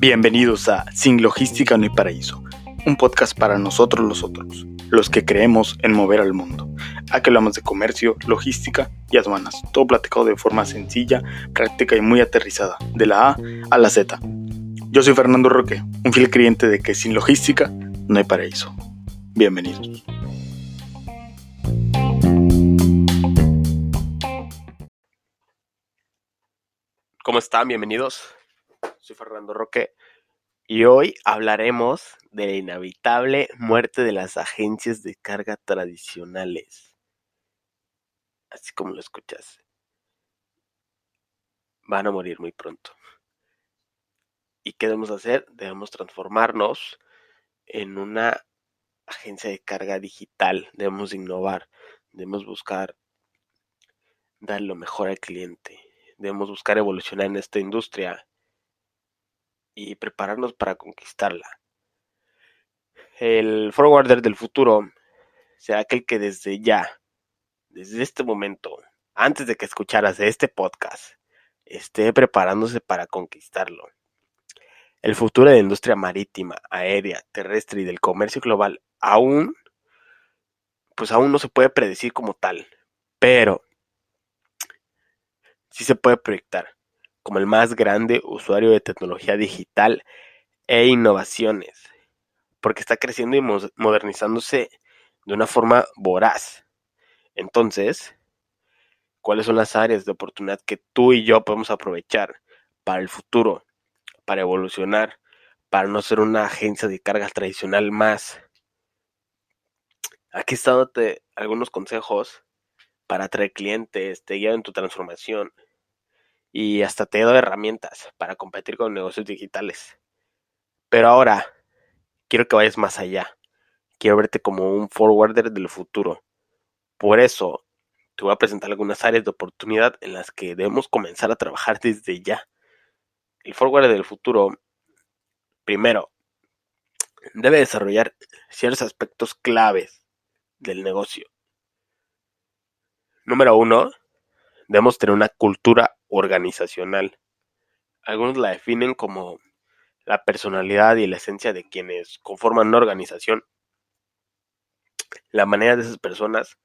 Bienvenidos a Sin Logística no hay paraíso, un podcast para nosotros los otros, los que creemos en mover al mundo. Aquí hablamos de comercio, logística y aduanas, todo platicado de forma sencilla, práctica y muy aterrizada, de la A a la Z. Yo soy Fernando Roque, un fiel creyente de que sin logística no hay paraíso. Bienvenidos. ¿Cómo están? Bienvenidos. Soy Fernando Roque y hoy hablaremos de la inevitable muerte de las agencias de carga tradicionales. Así como lo escuchas. Van a morir muy pronto. ¿Y qué debemos hacer? Debemos transformarnos en una agencia de carga digital. Debemos innovar. Debemos buscar dar lo mejor al cliente debemos buscar evolucionar en esta industria y prepararnos para conquistarla. El forwarder del futuro será aquel que desde ya, desde este momento, antes de que escucharas este podcast, esté preparándose para conquistarlo. El futuro de la industria marítima, aérea, terrestre y del comercio global aún, pues aún no se puede predecir como tal, pero sí se puede proyectar como el más grande usuario de tecnología digital e innovaciones, porque está creciendo y modernizándose de una forma voraz. Entonces, ¿cuáles son las áreas de oportunidad que tú y yo podemos aprovechar para el futuro, para evolucionar, para no ser una agencia de cargas tradicional más? Aquí está dándote algunos consejos para atraer clientes, te guía en tu transformación y hasta te doy herramientas para competir con negocios digitales. Pero ahora quiero que vayas más allá. Quiero verte como un forwarder del futuro. Por eso te voy a presentar algunas áreas de oportunidad en las que debemos comenzar a trabajar desde ya. El forwarder del futuro, primero, debe desarrollar ciertos aspectos claves del negocio. Número uno, debemos tener una cultura organizacional. Algunos la definen como la personalidad y la esencia de quienes conforman una organización. La manera de esas personas,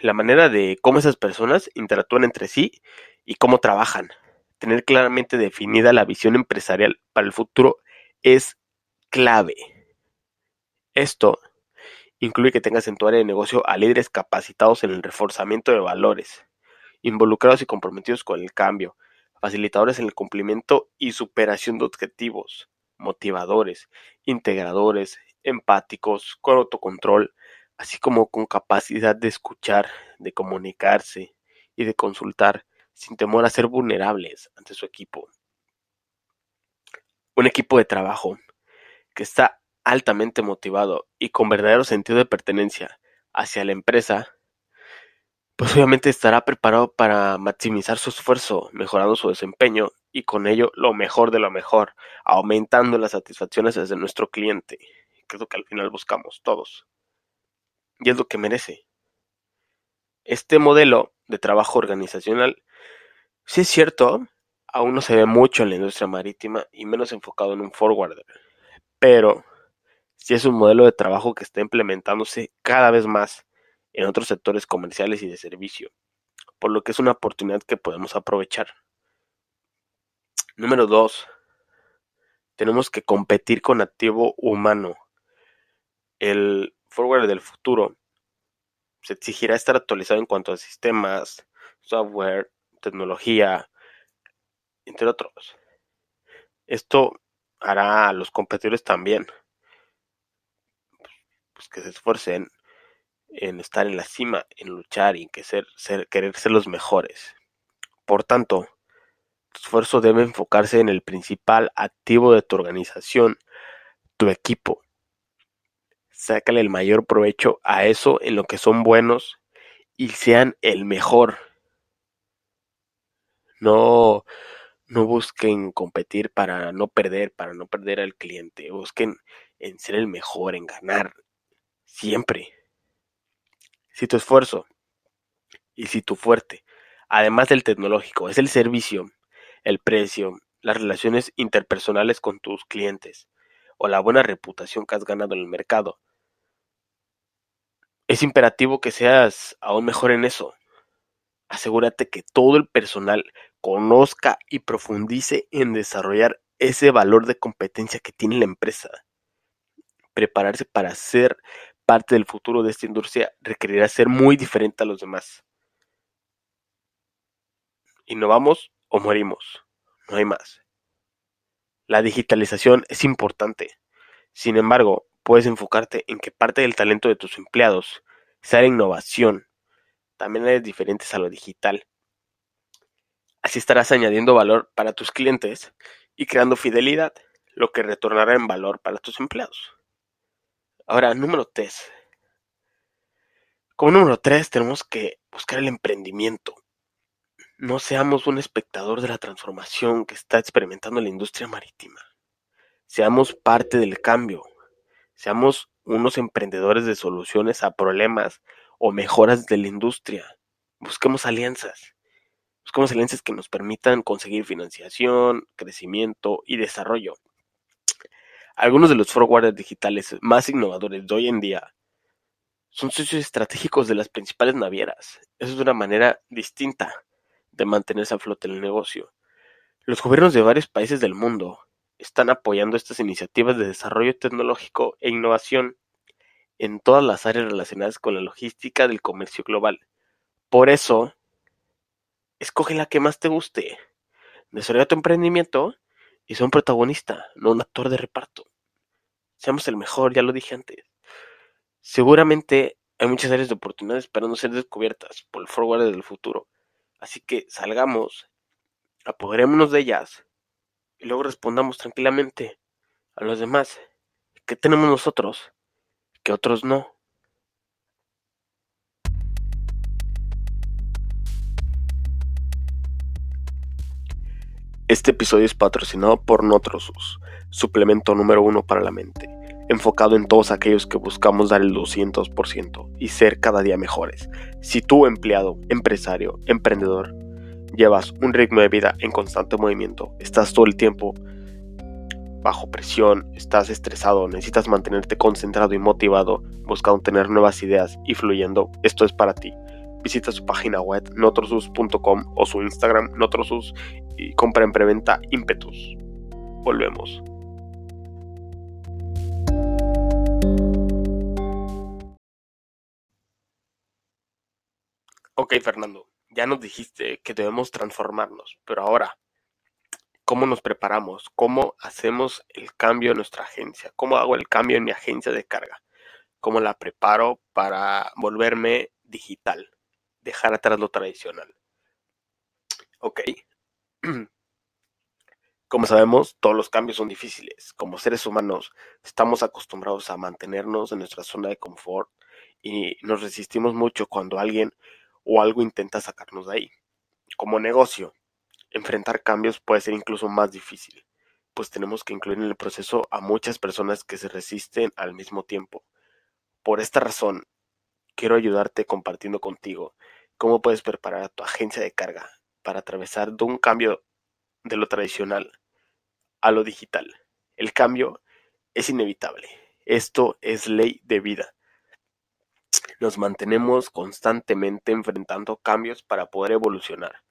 la manera de cómo esas personas interactúan entre sí y cómo trabajan. Tener claramente definida la visión empresarial para el futuro es clave. Esto incluye que tengas en tu área de negocio a líderes capacitados en el reforzamiento de valores, involucrados y comprometidos con el cambio, facilitadores en el cumplimiento y superación de objetivos, motivadores, integradores, empáticos, con autocontrol, así como con capacidad de escuchar, de comunicarse y de consultar sin temor a ser vulnerables ante su equipo. Un equipo de trabajo que está altamente motivado y con verdadero sentido de pertenencia hacia la empresa, pues obviamente estará preparado para maximizar su esfuerzo, mejorando su desempeño y con ello lo mejor de lo mejor, aumentando las satisfacciones desde nuestro cliente, que es lo que al final buscamos todos. Y es lo que merece. Este modelo de trabajo organizacional, sí es cierto, aún no se ve mucho en la industria marítima y menos enfocado en un forwarder, pero si es un modelo de trabajo que está implementándose cada vez más en otros sectores comerciales y de servicio, por lo que es una oportunidad que podemos aprovechar. Número 2. Tenemos que competir con activo humano. El forward del futuro se exigirá estar actualizado en cuanto a sistemas, software, tecnología, entre otros. Esto hará a los competidores también pues, que se esfuercen en estar en la cima, en luchar y en querer ser los mejores. Por tanto, tu esfuerzo debe enfocarse en el principal activo de tu organización, tu equipo. Sácale el mayor provecho a eso en lo que son buenos y sean el mejor. No, no busquen competir para no perder, para no perder al cliente. Busquen en ser el mejor, en ganar, siempre. Si tu esfuerzo y si tu fuerte, además del tecnológico, es el servicio, el precio, las relaciones interpersonales con tus clientes o la buena reputación que has ganado en el mercado. Es imperativo que seas aún mejor en eso. Asegúrate que todo el personal conozca y profundice en desarrollar ese valor de competencia que tiene la empresa. Prepararse para ser parte del futuro de esta industria requerirá ser muy diferente a los demás. Innovamos o morimos, no hay más. La digitalización es importante. Sin embargo, puedes enfocarte en que parte del talento de tus empleados sea la innovación. También hay diferentes a lo digital. Así estarás añadiendo valor para tus clientes y creando fidelidad, lo que retornará en valor para tus empleados. Ahora, número 3. Como número 3 tenemos que buscar el emprendimiento. No seamos un espectador de la transformación que está experimentando la industria marítima. Seamos parte del cambio. Seamos unos emprendedores de soluciones a problemas o mejoras de la industria. Busquemos alianzas. Busquemos alianzas que nos permitan conseguir financiación, crecimiento y desarrollo. Algunos de los forwarders digitales más innovadores de hoy en día son socios estratégicos de las principales navieras. Eso es una manera distinta de mantenerse a flote el negocio. Los gobiernos de varios países del mundo están apoyando estas iniciativas de desarrollo tecnológico e innovación en todas las áreas relacionadas con la logística del comercio global. Por eso, Escoge la que más te guste. Desarrolla tu emprendimiento y sea un protagonista, no un actor de reparto. Seamos el mejor, ya lo dije antes. Seguramente hay muchas áreas de oportunidades esperando ser descubiertas por el forward del futuro. Así que salgamos, apoderémonos de ellas y luego respondamos tranquilamente a los demás. ¿Qué tenemos nosotros? Que otros no. Este episodio es patrocinado por Notrosus, suplemento número uno para la mente, enfocado en todos aquellos que buscamos dar el 200% y ser cada día mejores. Si tú, empleado, empresario, emprendedor, llevas un ritmo de vida en constante movimiento, estás todo el tiempo bajo presión, estás estresado, necesitas mantenerte concentrado y motivado, buscando tener nuevas ideas y fluyendo, esto es para ti visita su página web notrosus.com o su Instagram notrosus y compra en preventa Impetus. Volvemos. Ok, Fernando, ya nos dijiste que debemos transformarnos, pero ahora, ¿cómo nos preparamos? ¿Cómo hacemos el cambio en nuestra agencia? ¿Cómo hago el cambio en mi agencia de carga? ¿Cómo la preparo para volverme digital? Dejar atrás lo tradicional. Ok. Como sabemos, todos los cambios son difíciles. Como seres humanos, estamos acostumbrados a mantenernos en nuestra zona de confort y nos resistimos mucho cuando alguien o algo intenta sacarnos de ahí. Como negocio, enfrentar cambios puede ser incluso más difícil, pues tenemos que incluir en el proceso a muchas personas que se resisten al mismo tiempo. Por esta razón, quiero ayudarte compartiendo contigo cómo puedes preparar a tu agencia de carga para atravesar de un cambio de lo tradicional a lo digital. El cambio es inevitable. Esto es ley de vida. Nos mantenemos constantemente enfrentando cambios para poder evolucionar.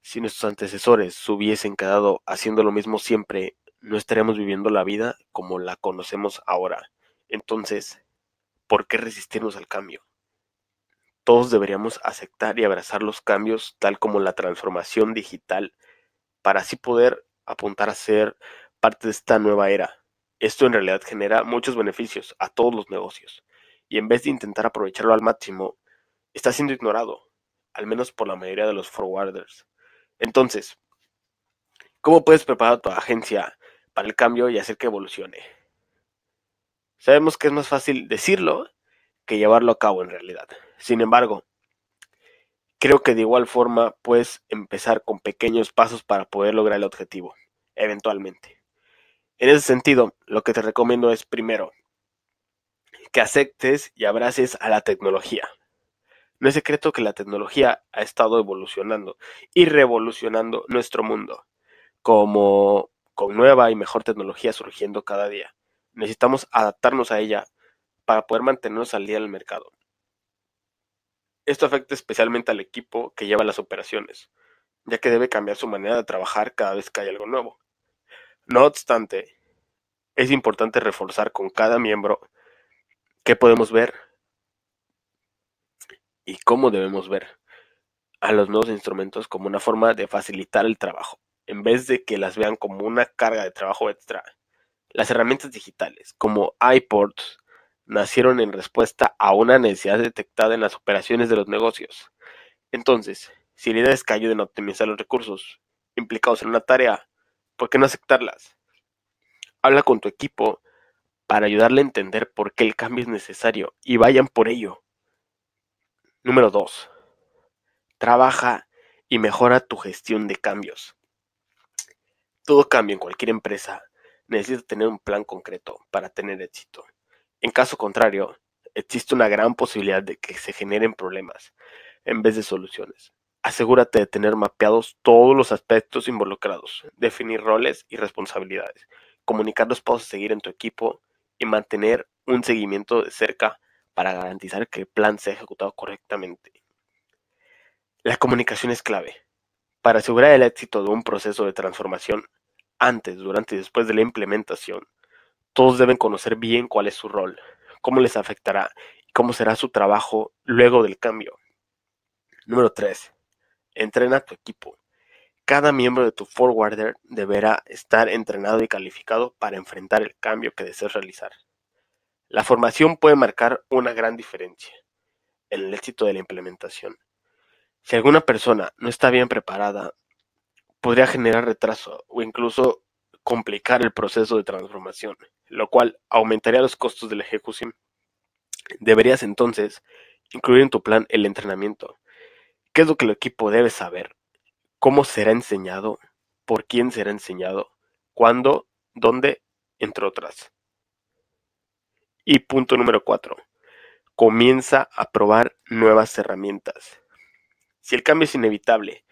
Si nuestros antecesores hubiesen quedado haciendo lo mismo siempre, no estaríamos viviendo la vida como la conocemos ahora. Entonces, ¿por qué resistirnos al cambio? Todos deberíamos aceptar y abrazar los cambios tal como la transformación digital para así poder apuntar a ser parte de esta nueva era. Esto en realidad genera muchos beneficios a todos los negocios y en vez de intentar aprovecharlo al máximo, está siendo ignorado, al menos por la mayoría de los forwarders. Entonces, ¿cómo puedes preparar tu agencia para el cambio y hacer que evolucione? Sabemos que es más fácil decirlo que llevarlo a cabo en realidad. Sin embargo, creo que de igual forma puedes empezar con pequeños pasos para poder lograr el objetivo, eventualmente. En ese sentido, lo que te recomiendo es primero que aceptes y abraces a la tecnología. No es secreto que la tecnología ha estado evolucionando y revolucionando nuestro mundo. como con nueva y mejor tecnología surgiendo cada día. Necesitamos adaptarnos a ella para poder mantenernos al día del mercado. Esto afecta especialmente al equipo que lleva las operaciones, ya que debe cambiar su manera de trabajar cada vez que hay algo nuevo. No obstante, es importante reforzar con cada miembro qué podemos ver y cómo debemos ver a los nuevos instrumentos como una forma de facilitar el trabajo, en vez de que las vean como una carga de trabajo extra. Las herramientas digitales, como iPorts, nacieron en respuesta a una necesidad detectada en las operaciones de los negocios. Entonces, si la idea es que ayuden a optimizar los recursos implicados en una tarea, ¿por qué no aceptarlas? Habla con tu equipo para ayudarle a entender por qué el cambio es necesario y vayan por ello. Número 2. Trabaja y mejora tu gestión de cambios. Todo cambio en cualquier empresa necesita tener un plan concreto para tener éxito. En caso contrario, existe una gran posibilidad de que se generen problemas en vez de soluciones. Asegúrate de tener mapeados todos los aspectos involucrados, definir roles y responsabilidades, comunicar los pasos a seguir en tu equipo y mantener un seguimiento de cerca para garantizar que el plan sea ejecutado correctamente. La comunicación es clave. Para asegurar el éxito de un proceso de transformación, antes, durante y después de la implementación, todos deben conocer bien cuál es su rol, cómo les afectará y cómo será su trabajo luego del cambio. Número 3. Entrena a tu equipo. Cada miembro de tu forwarder deberá estar entrenado y calificado para enfrentar el cambio que deseas realizar. La formación puede marcar una gran diferencia en el éxito de la implementación. Si alguna persona no está bien preparada, podría generar retraso o incluso complicar el proceso de transformación lo cual aumentaría los costos de la ejecución. Deberías entonces incluir en tu plan el entrenamiento. ¿Qué es lo que el equipo debe saber? ¿Cómo será enseñado? ¿Por quién será enseñado? ¿Cuándo? ¿Dónde? Entre otras. Y punto número cuatro. Comienza a probar nuevas herramientas. Si el cambio es inevitable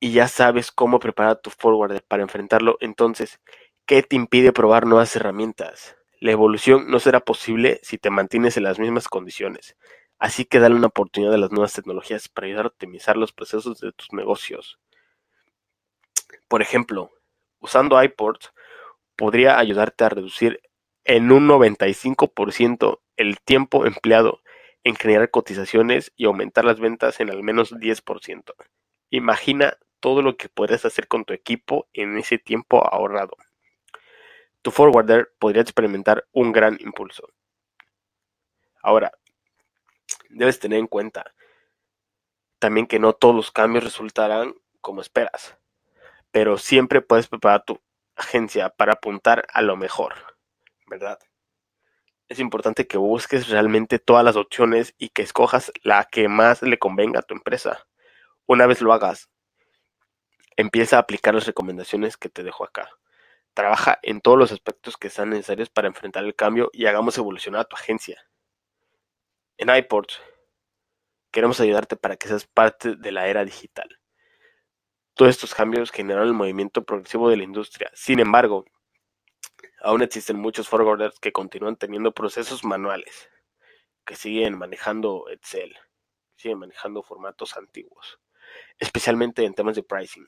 y ya sabes cómo preparar tu forwarder para enfrentarlo, entonces ¿Qué te impide probar nuevas herramientas? La evolución no será posible si te mantienes en las mismas condiciones. Así que dale una oportunidad a las nuevas tecnologías para ayudar a optimizar los procesos de tus negocios. Por ejemplo, usando iPorts podría ayudarte a reducir en un 95% el tiempo empleado en generar cotizaciones y aumentar las ventas en al menos 10%. Imagina todo lo que puedes hacer con tu equipo en ese tiempo ahorrado tu forwarder podría experimentar un gran impulso. Ahora, debes tener en cuenta también que no todos los cambios resultarán como esperas, pero siempre puedes preparar tu agencia para apuntar a lo mejor, ¿verdad? Es importante que busques realmente todas las opciones y que escojas la que más le convenga a tu empresa. Una vez lo hagas, empieza a aplicar las recomendaciones que te dejo acá. Trabaja en todos los aspectos que sean necesarios para enfrentar el cambio y hagamos evolucionar a tu agencia. En iPorts queremos ayudarte para que seas parte de la era digital. Todos estos cambios generaron el movimiento progresivo de la industria. Sin embargo, aún existen muchos forwarders que continúan teniendo procesos manuales, que siguen manejando Excel, siguen manejando formatos antiguos, especialmente en temas de pricing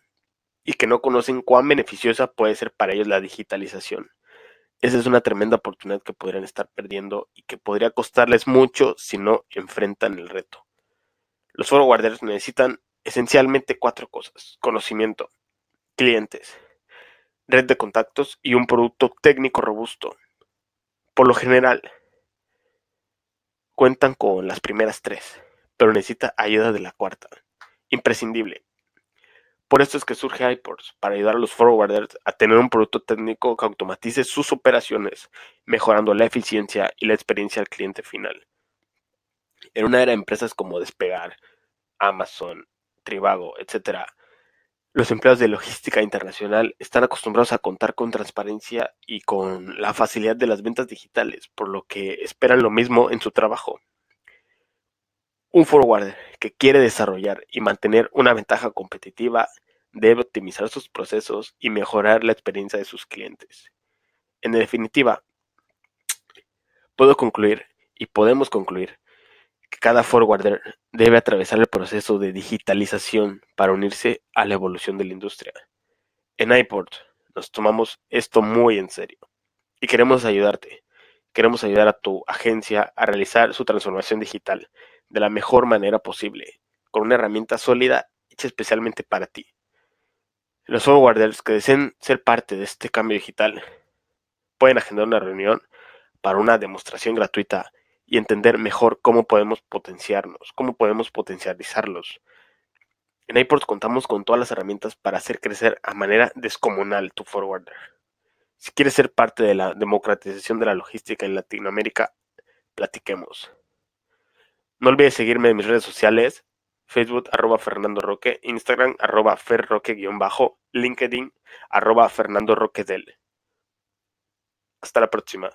y que no conocen cuán beneficiosa puede ser para ellos la digitalización. Esa es una tremenda oportunidad que podrían estar perdiendo y que podría costarles mucho si no enfrentan el reto. Los forwarders necesitan esencialmente cuatro cosas. Conocimiento, clientes, red de contactos y un producto técnico robusto. Por lo general, cuentan con las primeras tres, pero necesita ayuda de la cuarta. Imprescindible. Por esto es que surge iPorts, para ayudar a los forwarders a tener un producto técnico que automatice sus operaciones, mejorando la eficiencia y la experiencia al cliente final. En una era de empresas como Despegar, Amazon, Trivago, etc., los empleados de logística internacional están acostumbrados a contar con transparencia y con la facilidad de las ventas digitales, por lo que esperan lo mismo en su trabajo. Un forwarder que quiere desarrollar y mantener una ventaja competitiva debe optimizar sus procesos y mejorar la experiencia de sus clientes. En definitiva, puedo concluir y podemos concluir que cada forwarder debe atravesar el proceso de digitalización para unirse a la evolución de la industria. En iPort nos tomamos esto muy en serio y queremos ayudarte. Queremos ayudar a tu agencia a realizar su transformación digital de la mejor manera posible, con una herramienta sólida hecha especialmente para ti. Los forwarders que deseen ser parte de este cambio digital pueden agendar una reunión para una demostración gratuita y entender mejor cómo podemos potenciarnos, cómo podemos potencializarlos. En iPort contamos con todas las herramientas para hacer crecer a manera descomunal tu forwarder. Si quieres ser parte de la democratización de la logística en Latinoamérica, platiquemos. No olvides seguirme en mis redes sociales, Facebook arroba Fernando Roque, Instagram arroba Ferroque-bajo, LinkedIn arroba Fernando Roque Del. Hasta la próxima.